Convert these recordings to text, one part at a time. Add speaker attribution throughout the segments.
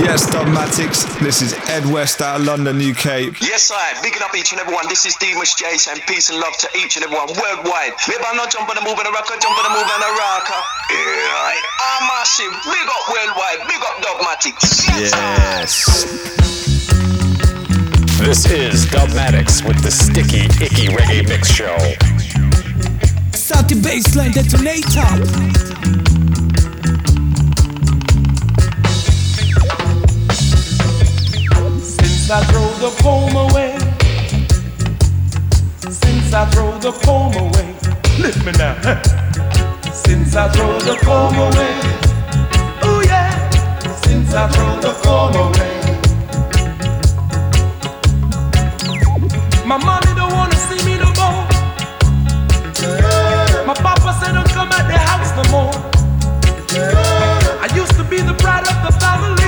Speaker 1: Yes, Dubmatix. This is Ed West out of London, UK.
Speaker 2: Yes, I. Bigging up each and every one. This is Demus Jace and peace and love to each and every one worldwide. Maybe I'm not jumping and moving a rocker, jumping and moving a rocker. Yeah, I'm massive. Big up worldwide. Big up Dubmatix.
Speaker 1: Yes.
Speaker 3: This is Dubmatix with the Sticky Icky Reggae Mix Show.
Speaker 4: Salty baseline detonator.
Speaker 5: Since I throw the comb away, since I throw the comb away, lift me now. Since I throw the comb away, oh yeah. Since I throw the comb away, my mommy don't wanna see me no more. My papa said don't come at the house no more. I used to be the pride of the family.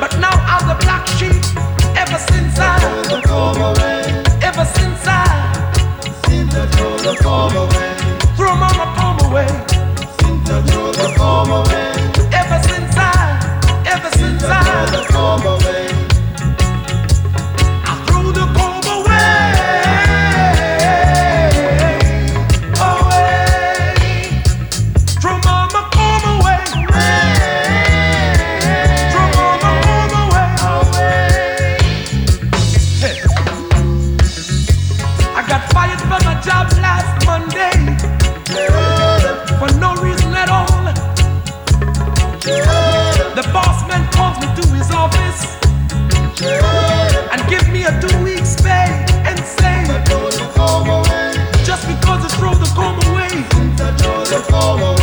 Speaker 5: But now I'm the black sheep. Ever since I, ever since I, throw mama comb away. Ever since I, ever since I, I there's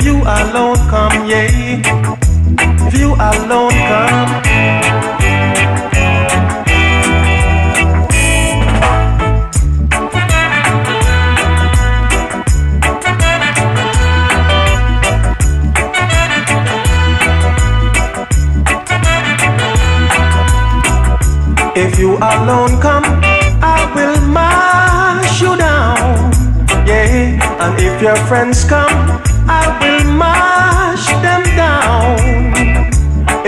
Speaker 6: If you alone come, yeah. If you alone come. If you alone come, I will mash you down. Yeah, and if your friends come,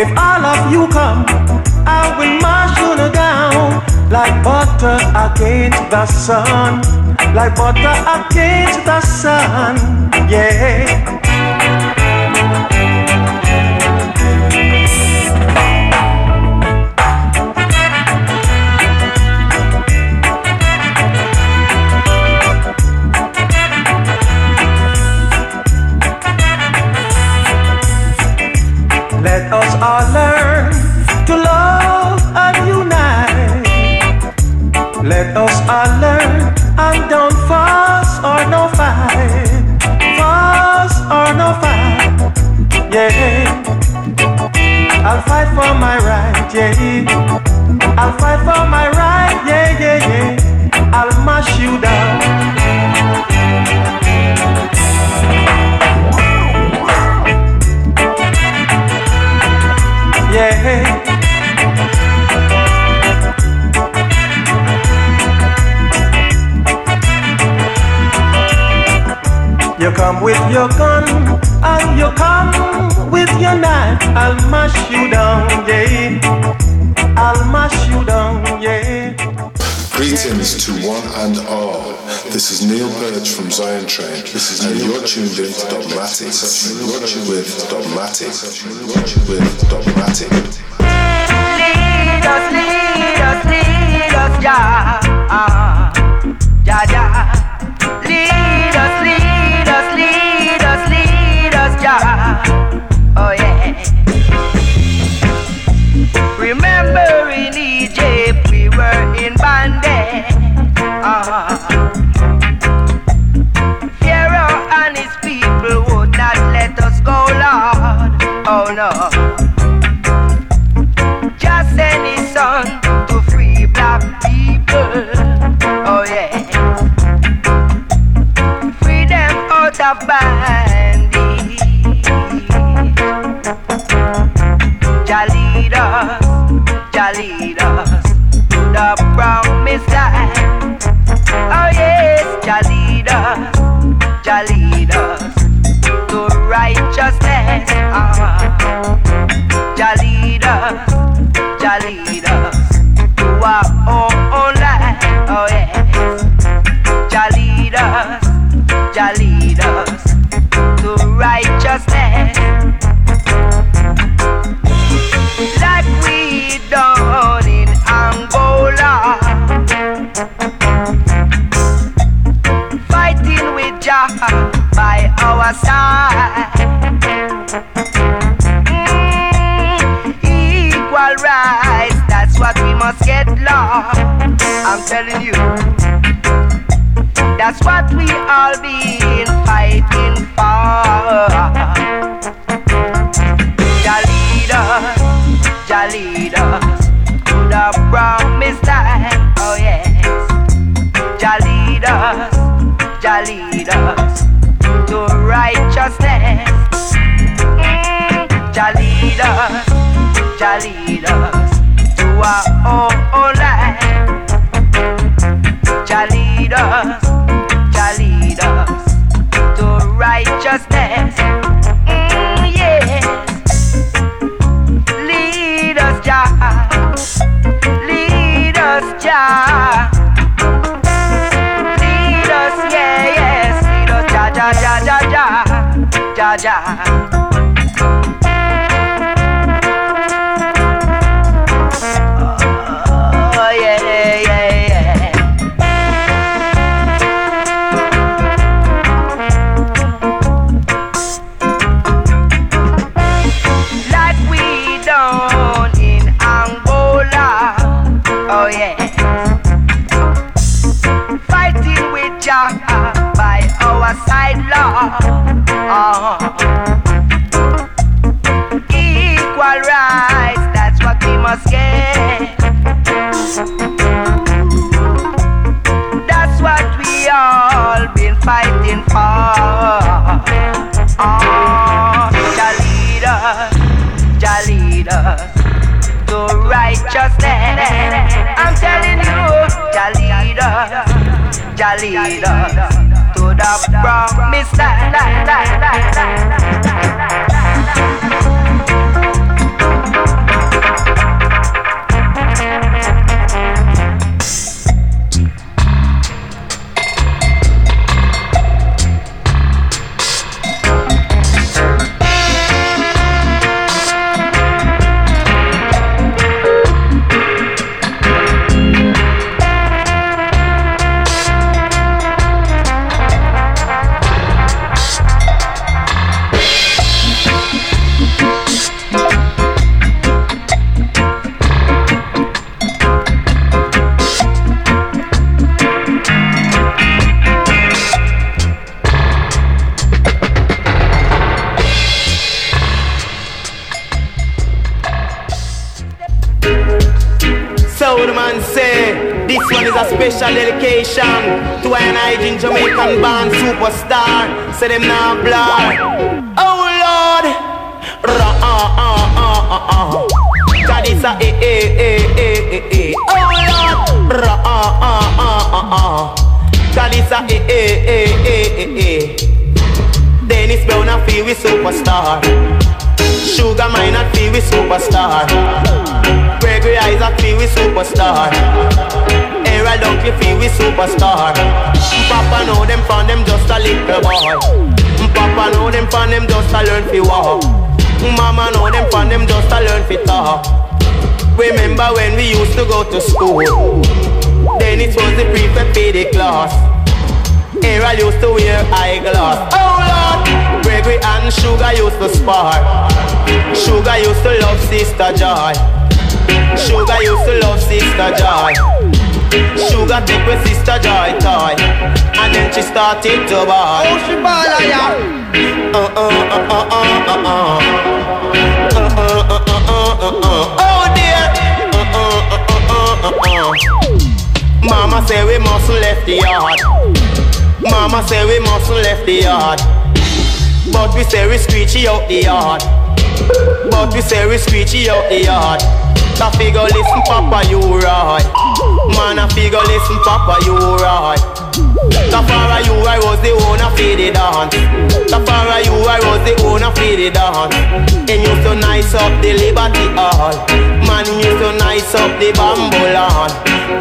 Speaker 6: If all of you come, I will mash you down like butter against the sun, like butter against the sun. Yeah.
Speaker 7: Neil Birch from Zion Train, this is and you're tuned in to Dubmatix. With Dubmatix. With Dubmatix.
Speaker 8: Lead us, lead us, lead us, yeah. Them
Speaker 9: just a learn fi talk. Remember when we used to go to school? Then it was the prefect for the class. Errol used to wear eyeglass. Oh Lord! Gregory and Sugar used to spar. Sugar used to love Sister Joy. Sugar used to love Sister Joy. Sugar take with Sister Joy toy. And then she started to ball Oh she ball yeah. Uh uh uh uh Mama say we mustn't left the yard. Mama say we mustn't left the yard. But we say we screechy out the yard But we say we screechy out the yard I figure listen papa you right Man I figure listen papa you right Tafara you I was the owner for the dance Tafara you I was the owner for the dance And you so nice up the Liberty Hall Man you so nice up the bamboo lawn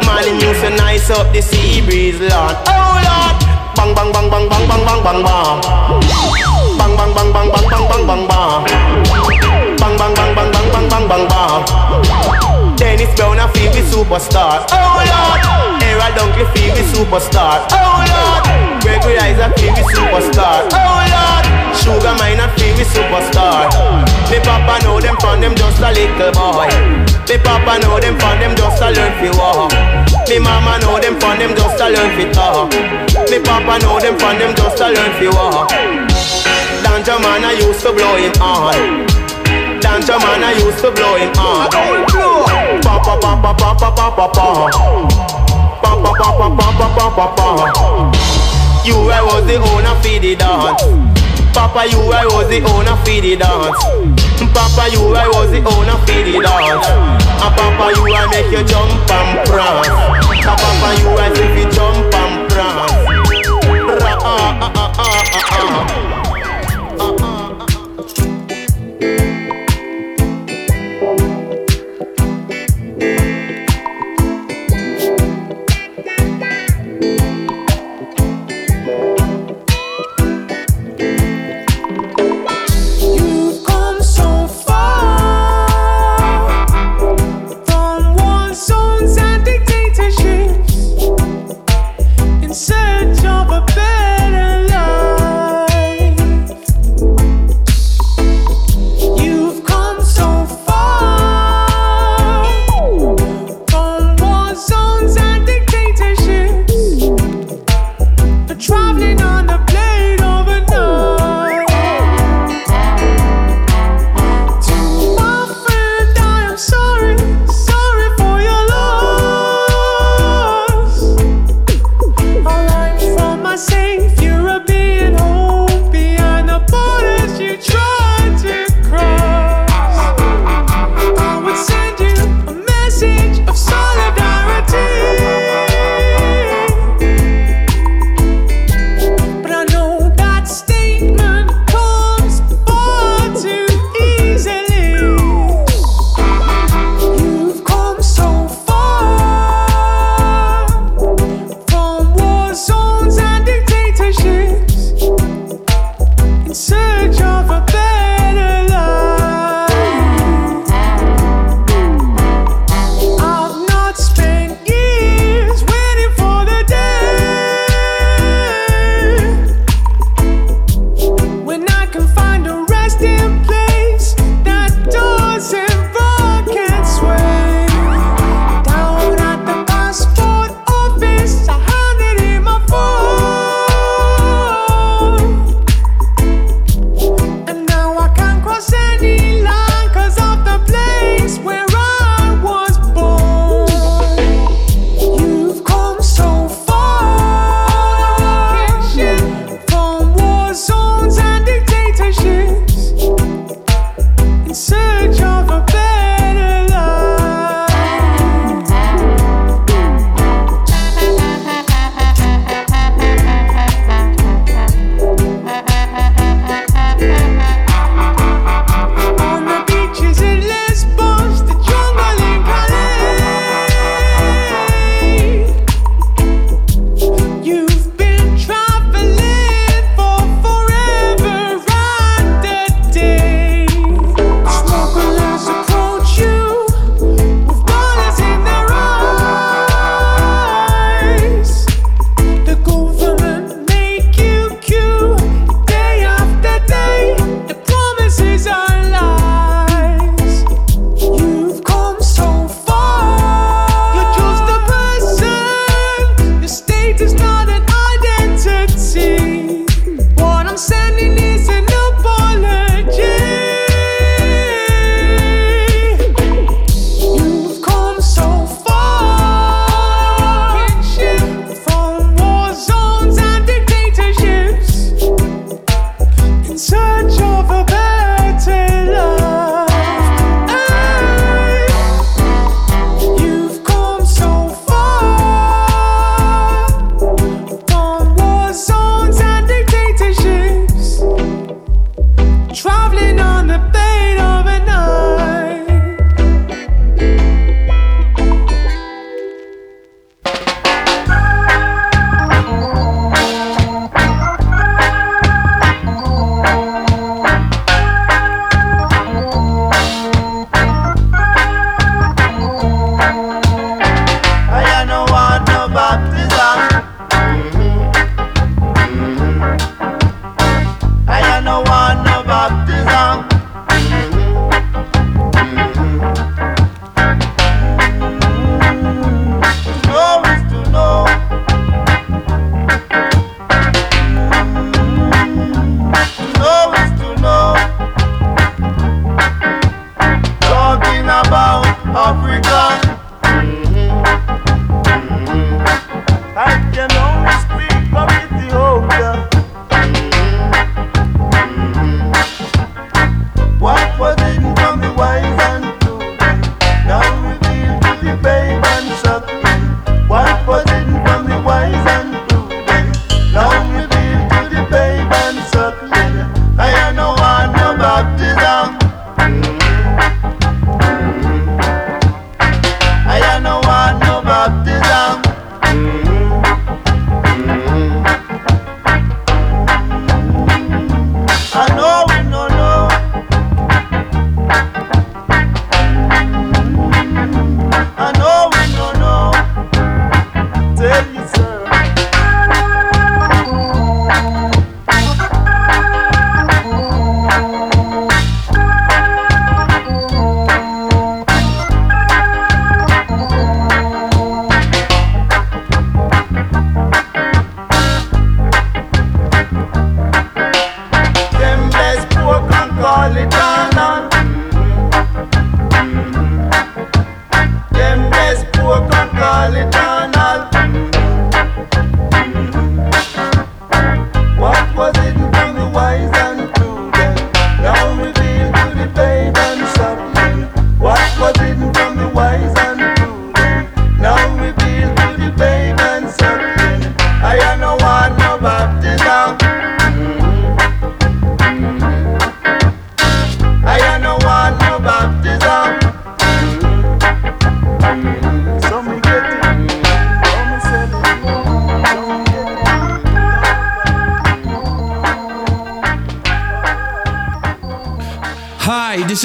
Speaker 9: Man you so nice up the sea breeze lawn Oh Lord Bang bang bang bang bang bang bang bang bang Bang bang bang bang bang bang bang bang bang Bang bang bang bang bang bang. Dennis Brown a feel the superstar. Oh Lord. Errol Dunkley feel the superstar. Oh Lord. Gregory Isaac feel the superstar. Oh Lord. Sugar Mine a feel superstar. Me papa know them from them just a little boy. Me papa know them from them just a learn fi walk. Me mama know them from them just a learn fi talk. Me papa know them from them just a learn fi walk. Danja man I used to blow him on Danja man I used to blow him on Pa pa pa pa pa pa pa pa pa Pa pa pa pa pa pa pa pa pa You I was the owner for the dance Papa you I was the owner for the dance Papa you I was the owner for the dance And Papa you I make you jump and prance And Papa you I make you jump and prance ah ah ah ah ah ah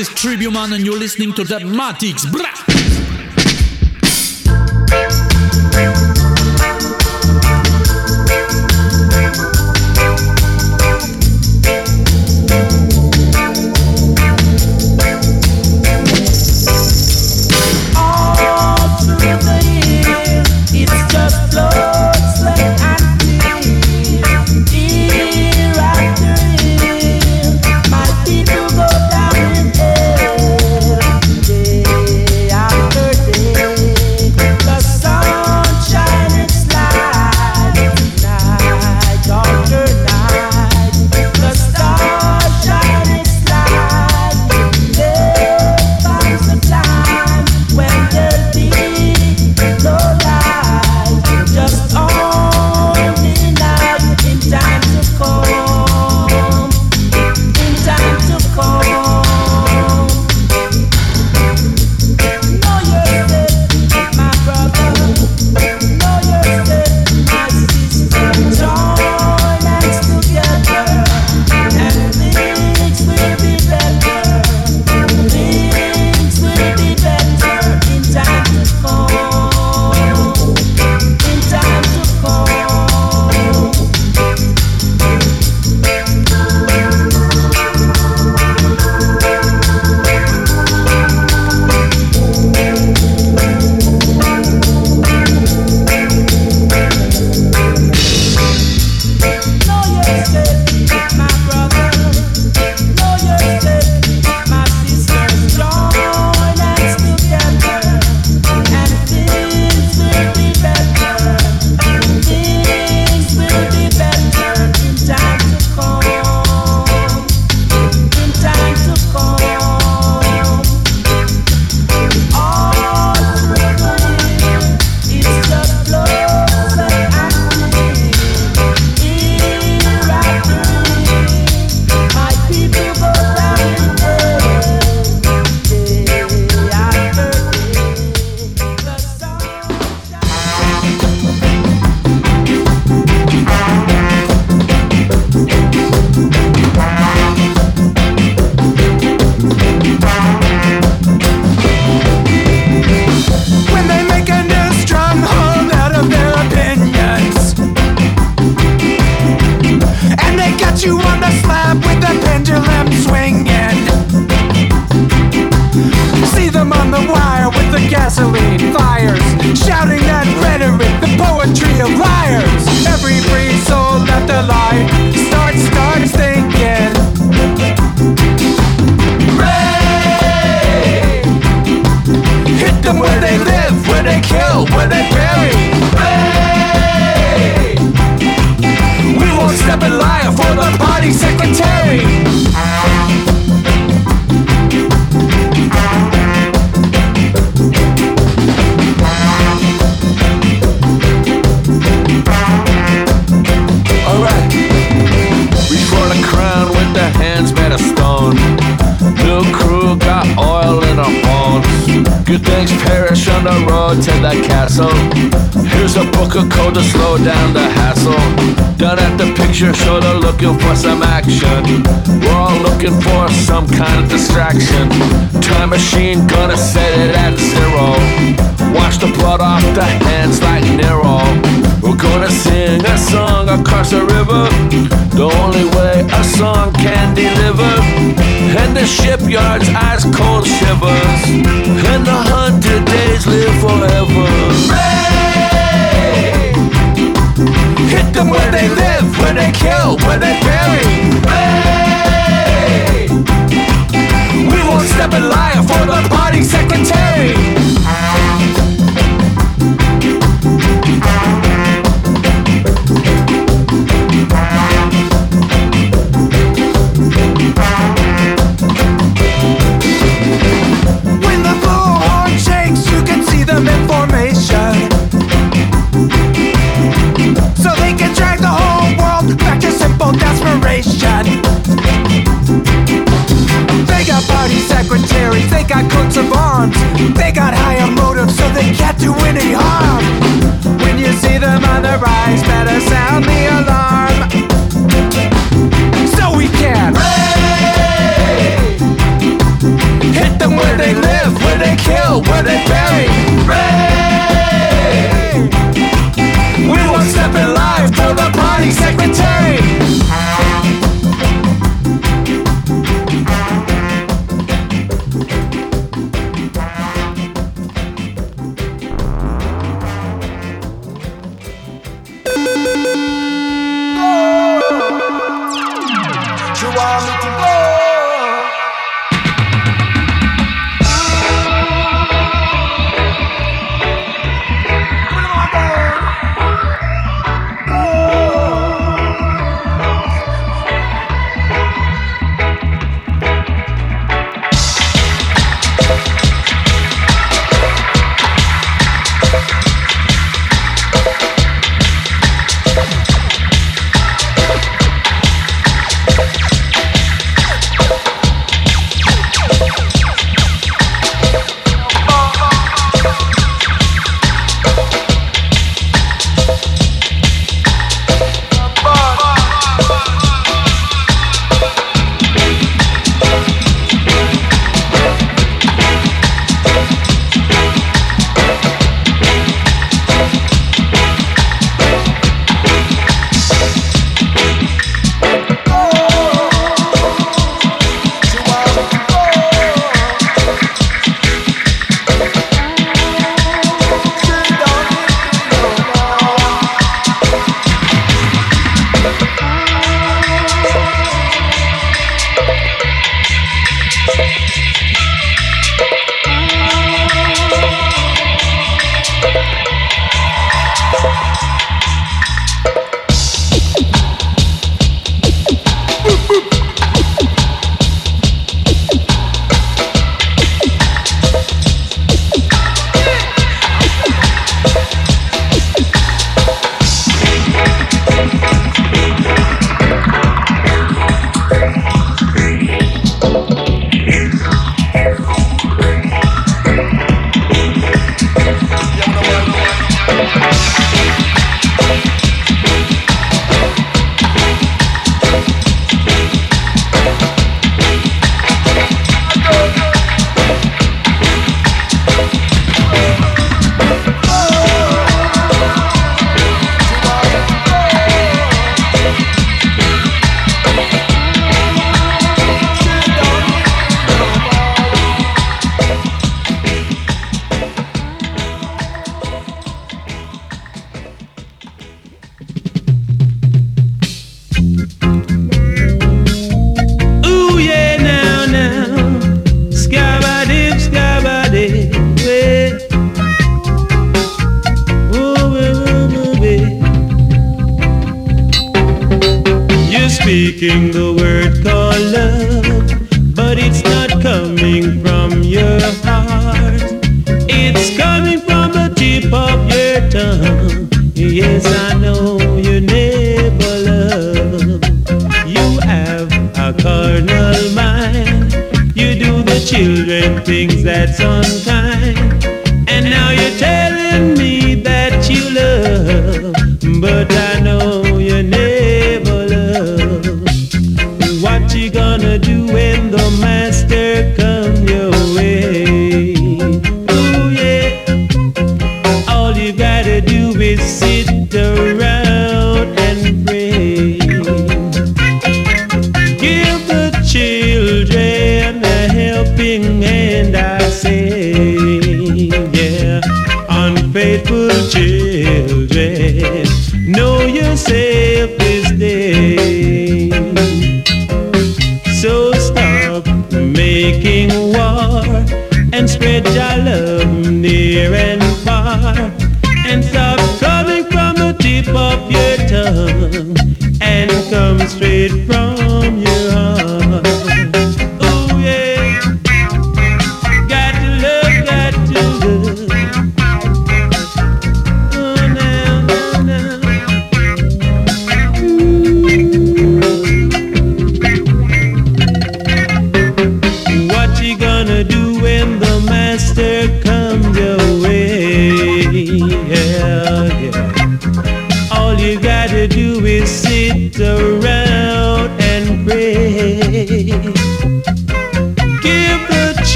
Speaker 4: Tribuman and you're listening to Dubmatix. Blah!
Speaker 10: Good
Speaker 11: picture show, they're looking for some action. We're all looking for some kind of distraction. Time machine, gonna set it at zero. Wash the blood off the hands like Nero. We're gonna sing a song across the river. The only way a song can deliver. And the shipyard's ice cold shivers. And the hundred days live forever. Hit them where they live, where they kill, where they bury. Ray! We won't step in line for the party secretary.
Speaker 10: They got higher motives, so they can't do any harm. When you see them on the rise, better sound the alarm.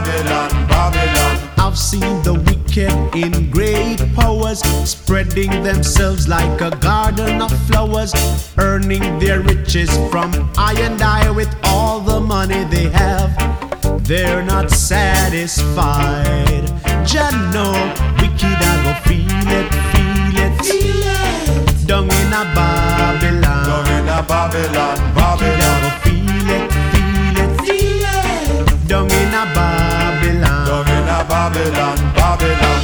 Speaker 12: Babylon, Babylon. I've seen the wicked in great powers spreading themselves like a garden of flowers, earning their riches from I and I with all the money they have. They're not satisfied. Jah know wicked I go feel it, feel it, feel it. Down in a Babylon, down in a Babylon, Babylon. I go feel it, Babylon, Babylon.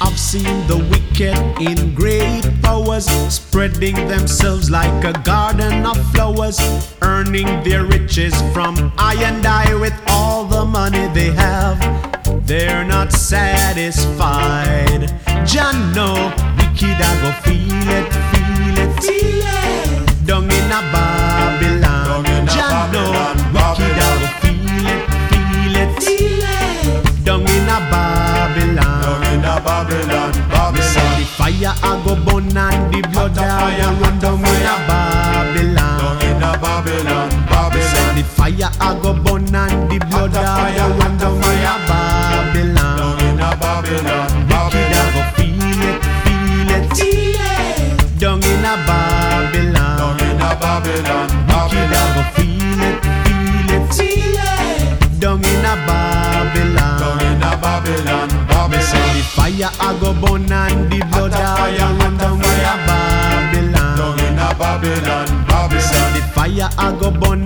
Speaker 12: I've seen the wicked in great powers spreading themselves like a garden of flowers, earning their riches from I and I with all the money they have. They're not satisfied. Jah know wicked I go feel it, feel it, feel it. Down in a Babylon, Jah know wicked I go feel it, feel it, feel it. Down in a Babylon, down in a Babylon, Babylon. The fire I go burn and the blood I go run down in a Babylon, down in a Babylon, Babylon. The fire I go burn the fire I go burn and the blood I run down in a Babylon, down in a Babylon, Babylon. Say the fire I go burn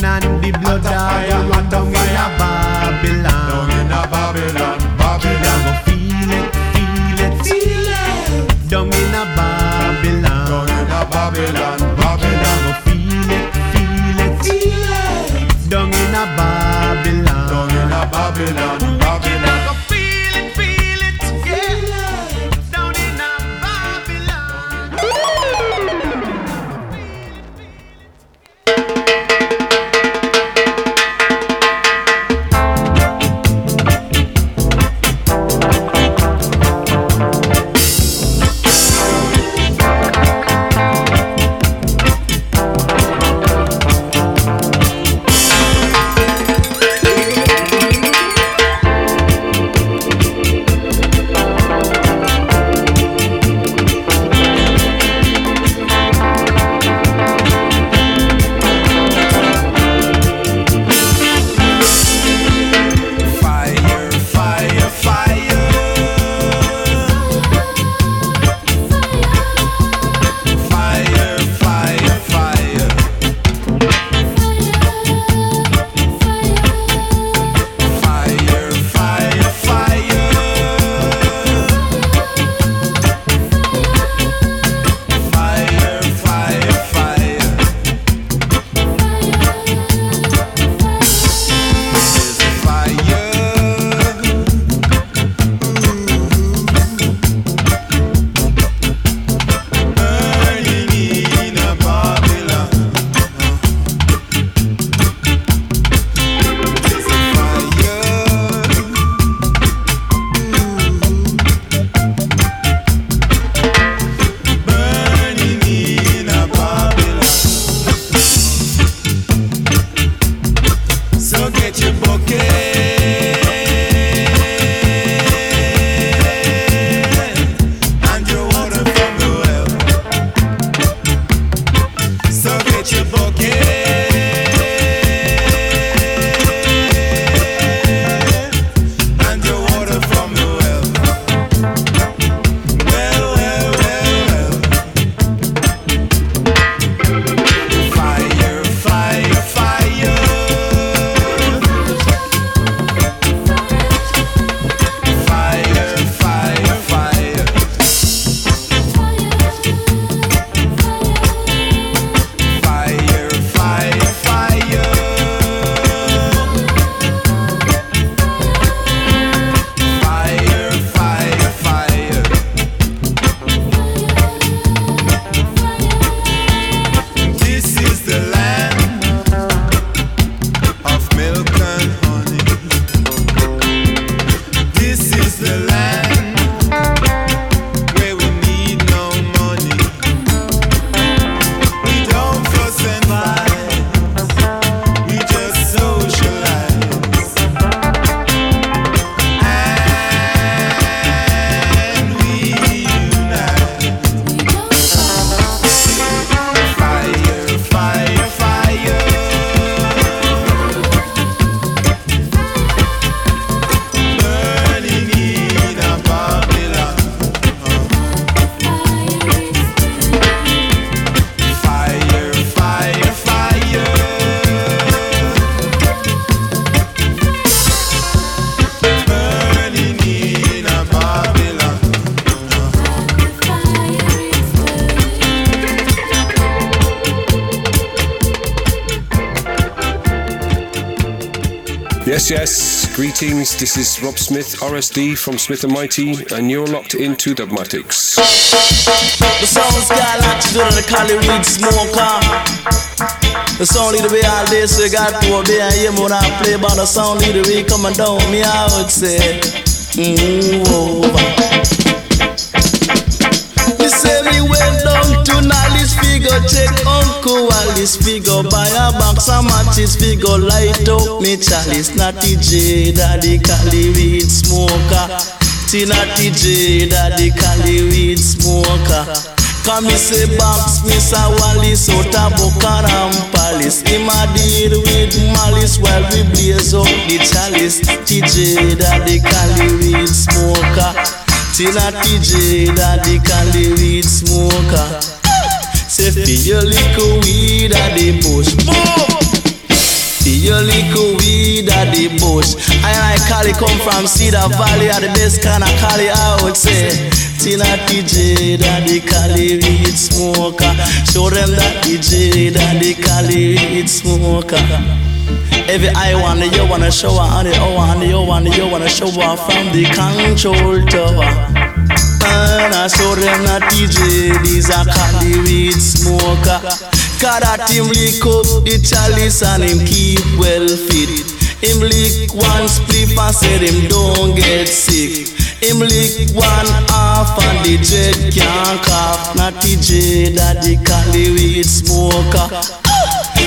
Speaker 13: Yes. Greetings. This is Rob Smith, RSD from Smith and Mighty, and you're locked into Dubmatix.
Speaker 14: The sound's got a lot to do the smoker. The this, we got to and hear when I play, the way coming down, me I would say, move over. Me say me to Figure check Uncle Wally's figure buy a box of matches figure light up. Me chalice Natty J Daddy Cali weed smoker. Tina TJ Daddy Cali weed smoker. Come me say box. Wallis out of Buckingham Palace. Him a deal with malice while we blaze up the chalice. TJ Daddy Cali weed smoker. Tina TJ Daddy Cali weed smoker Say your little weed at the bush Feel your little weed at the bush I like Cali come from Cedar Valley Are the best kind of Cali I would say. Tina TJ Daddy Cali weed smoker. Show them that TJ Daddy Cali weed smoker. Every I want you wanna show on the O and the O and the you wanna show her from the control tower. And I show them that DJ, these are Cali weed smoker. Cause that him lick up the chalice and him keep well fit. Him lick one spliff and said him don't get sick. Him lick one half and the jet can't cough. Not TJ, the Cali weed smoker.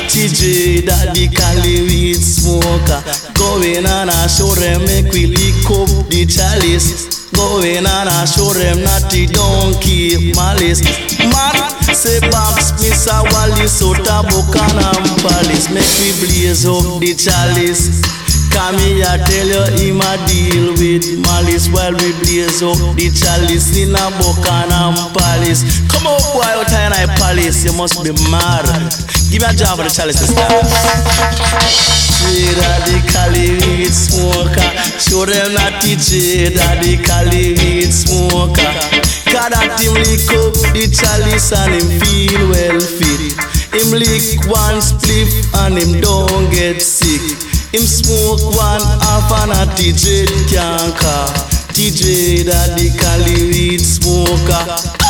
Speaker 14: TJ Daddy Cali weed smoker Going on a show them make we lick up the chalice Going on a show them not the donkey malice. Man say box Mr. Out of Buckingham Palace Make we blaze up the chalice. Come here I tell you him a deal with malice While we blaze up the chalice. In a Buckingham Palace Come on, boy out here in a palace You must be mad Give me a job for the chalice to start. J Daddy Cali weed smoker. Show them that J Daddy Cali weed smoker. Cause that him lick up the chalice and him feel well fit. Him lick one spliff and him don't get sick. Him smoke one half and a TJ can't cough. TJ Daddy Cali weed smoker.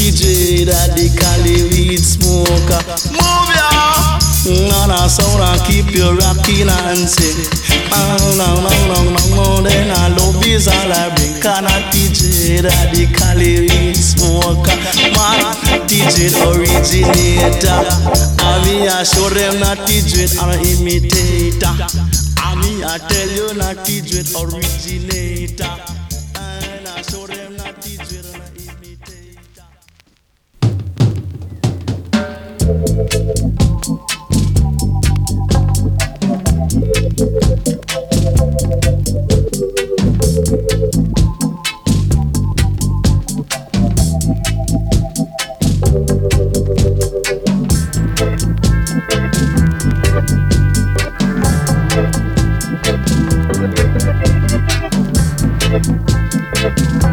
Speaker 14: Daddy Cali weed smoker. Move ya! On a sound and keep you rocking and sing. Oh, no, no, no, no, no, then I love is all I bring. Can I Daddy Cali weed smoker? Man, TJ originator. I mean, I show them not TJ an imitator. I mean, I tell you not TJ originator.
Speaker 8: Thank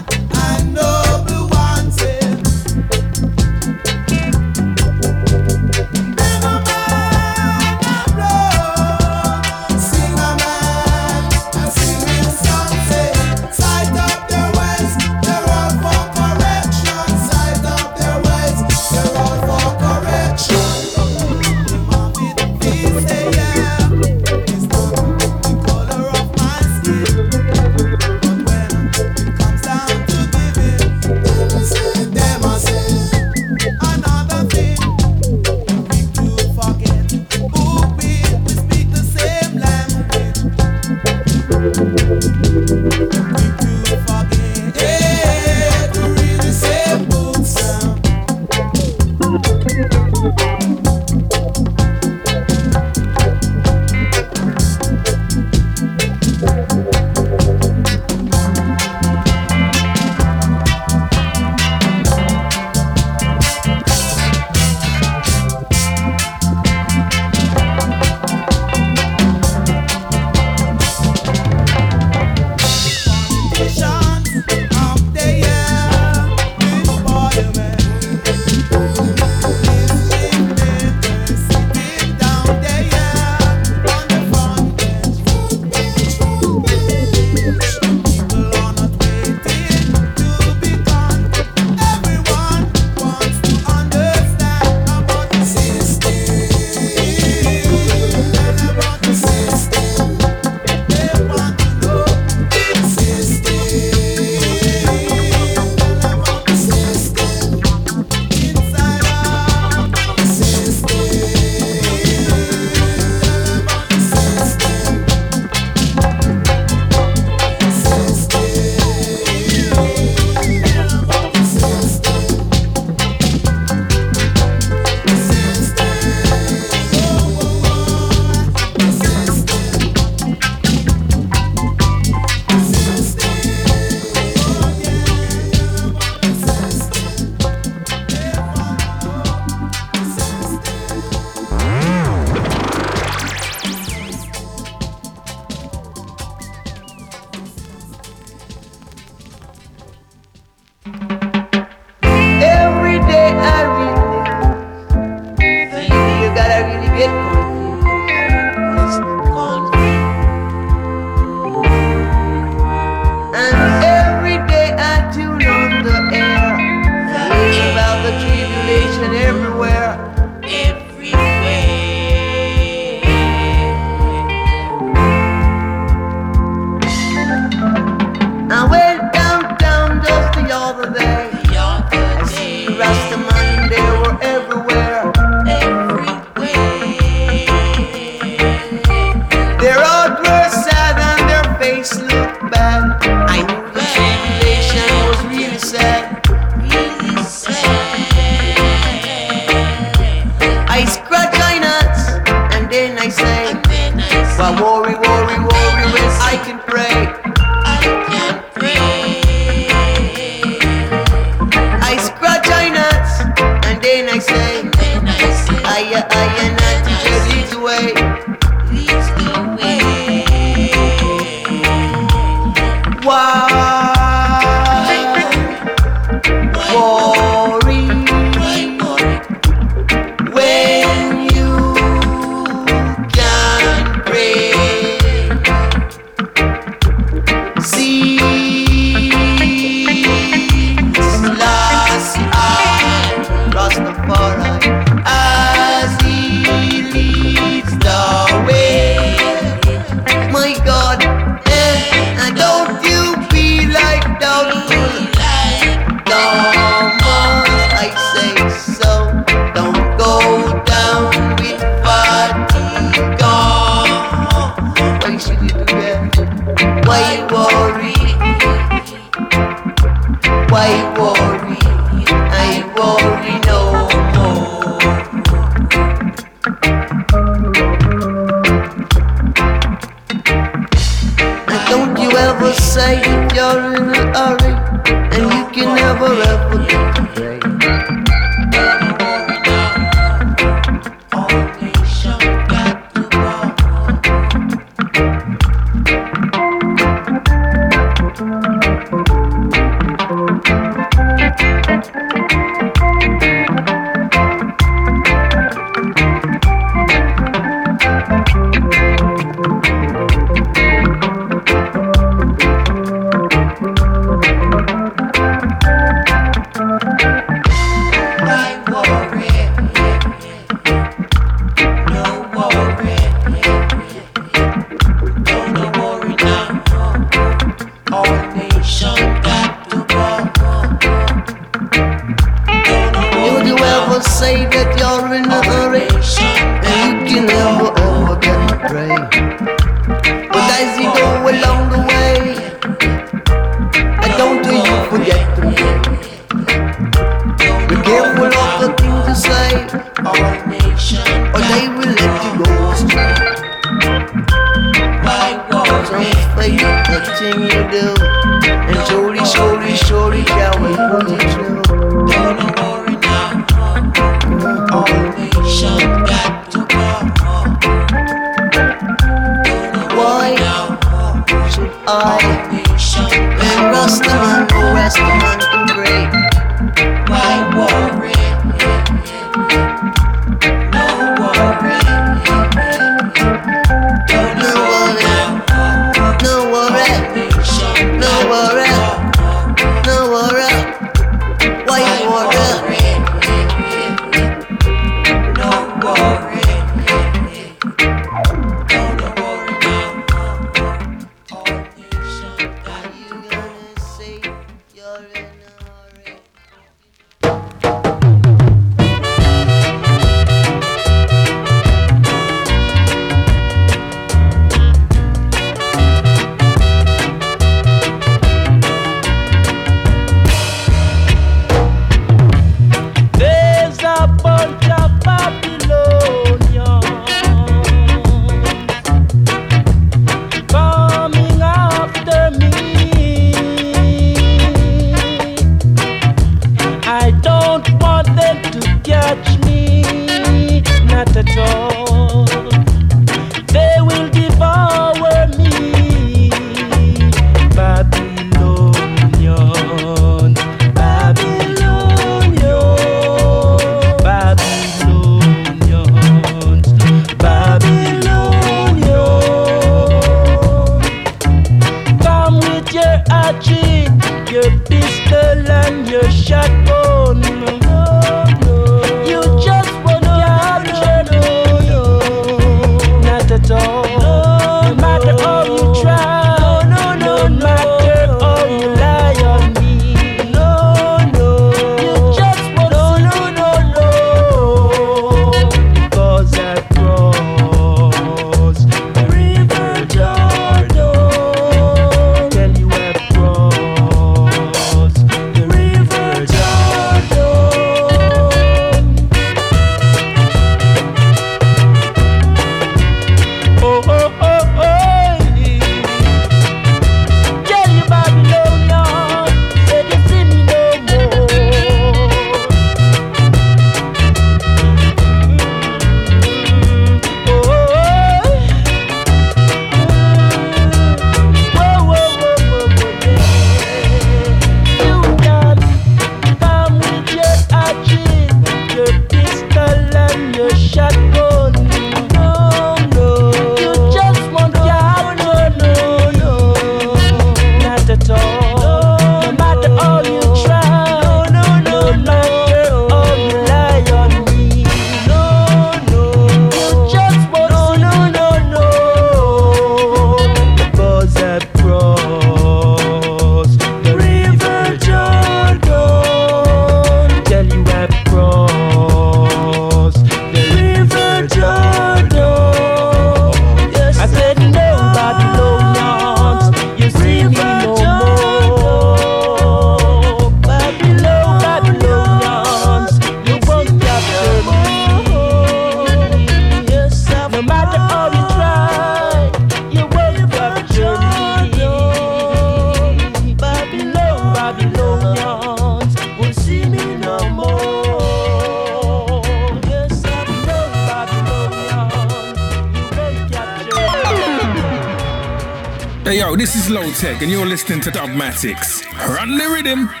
Speaker 8: And you're
Speaker 15: listening to Dubmatix. Run the rhythm.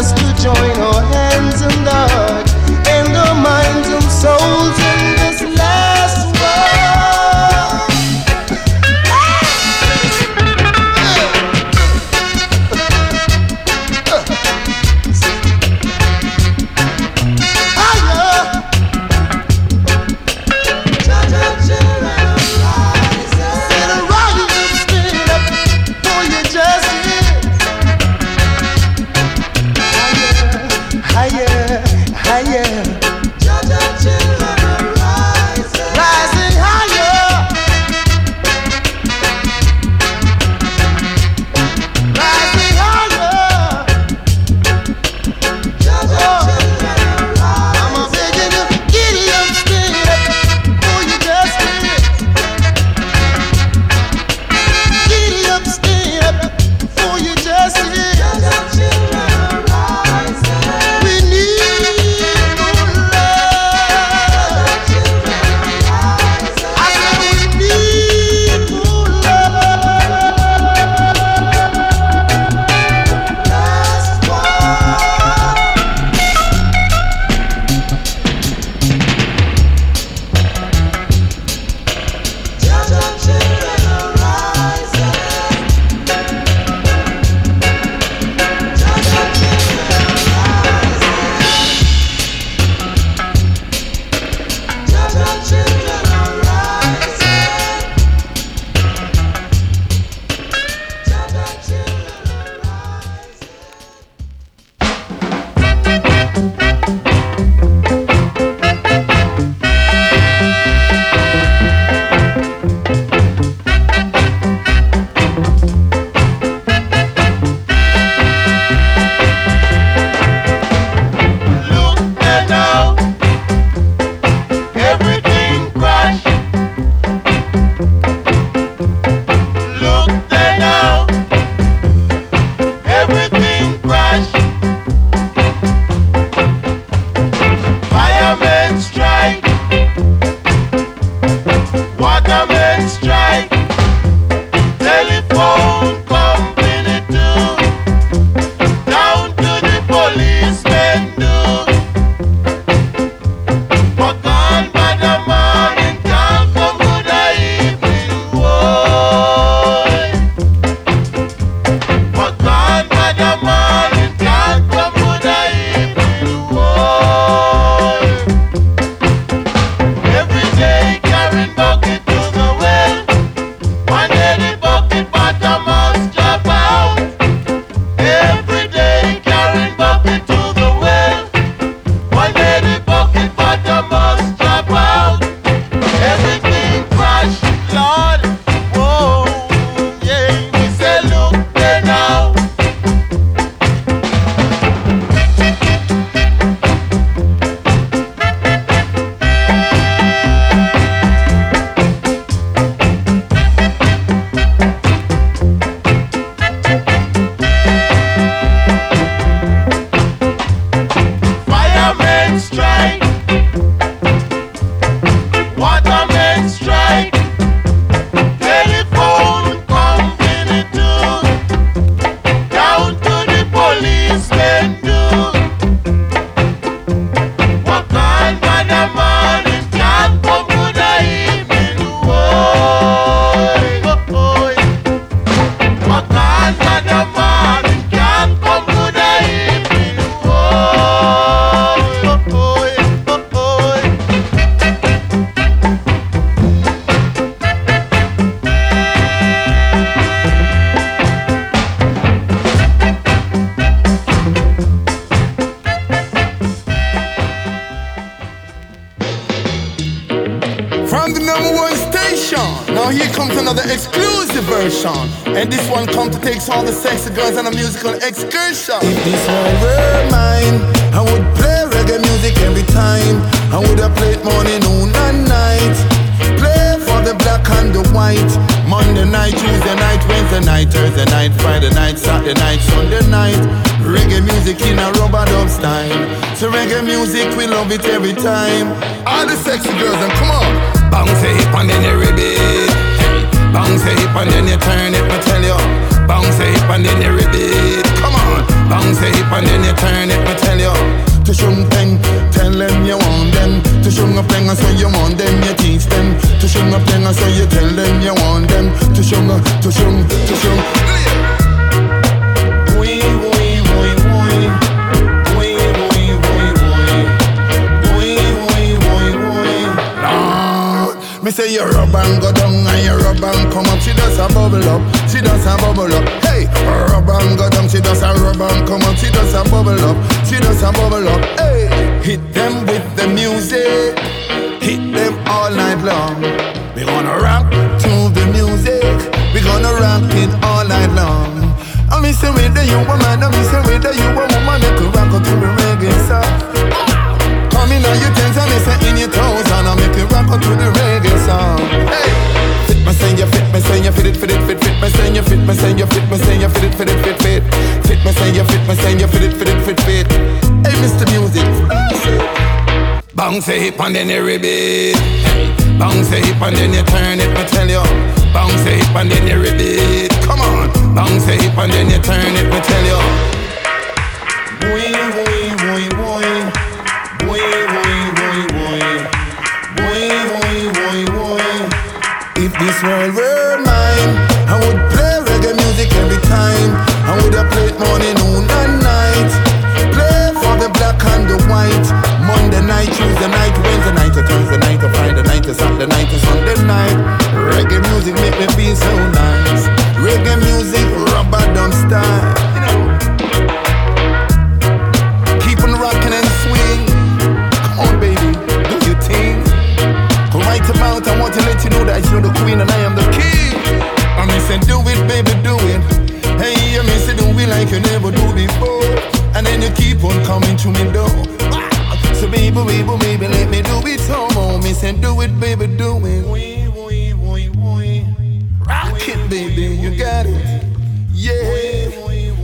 Speaker 16: us to join.
Speaker 17: Musical excursion. If this world were mine, I would play reggae music every time. I would have played morning, noon, and night. Play for the black and the white. Monday night, Tuesday night, Wednesday night, Thursday night, Friday night, Saturday night, Sunday night. Reggae music in a rubber dub style. So reggae music, we love it every time. All the sexy girls, and come on. Bounce a hip and then you rib it. Hey. Bounce a hip and then you turn it, me tell you. Bounce a hip and then you rib it. Come on. A hip and then you turn it, me tell you. Tu Shung Peng, tell them you want them. To shung a peng, so you want them, you teach them. To shung a peng, so you tell them you want them. To shung, to shung, to shung. Wee, wee, wee. Lord, me say you rub and go down and you rub and come up. She does a bubble up, she does a bubble up. Rub and go down, she does a rub and come up. She does a bubble up, she does a bubble up. Hey, hit them with the music, hit them all night long. We gonna rock to the music, we gonna rock it all night long. I me say whether you a man, I me say whether you a woman, make you rock to the reggae song. Come in on your tens and me say in your toes and I make you rock to the reggae song. Hey, you fit me say you fit it fit it fit fit me say you fit me say you fit me say you fit it fit it fit fit fit me say you fit me say you fit it fit it fit fit. Hey, Mr. Music. Bounce a hip and then you rib it. Bounce a hip and then you turn it, me tell you. Bounce a hip and then you it. Come on. Bounce a hip and then you turn it, me tell you. To Saturday night, to Sunday night. Reggae music make me feel so nice. Reggae music, rubber dumb style. Keep on rocking and swing. Come on, baby, do your thing. Right about, I want to let you know that you're the queen and I am the king. I mean, say do it, baby, do it. Hey, I mean, say do it like you never do before. And then you keep on coming to me door. So baby, baby, baby, let me do it some more. Me say do it, baby, do it. Rock it, baby, you got it. Yeah,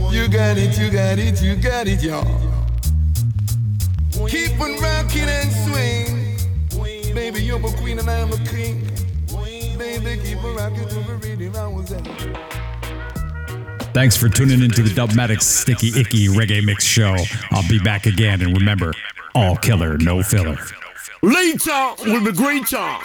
Speaker 17: you got it, you got it, you got it, y'all. Keep on rocking and swing. Baby, you're a queen and I'm a king. Baby, keep on rocking to the rhythm I was at.
Speaker 4: Thanks for tuning into the Dubmatix Sticky Icky Reggae Mix Show. I'll be back again, and remember, all killer, no filler.
Speaker 18: Later will be greater.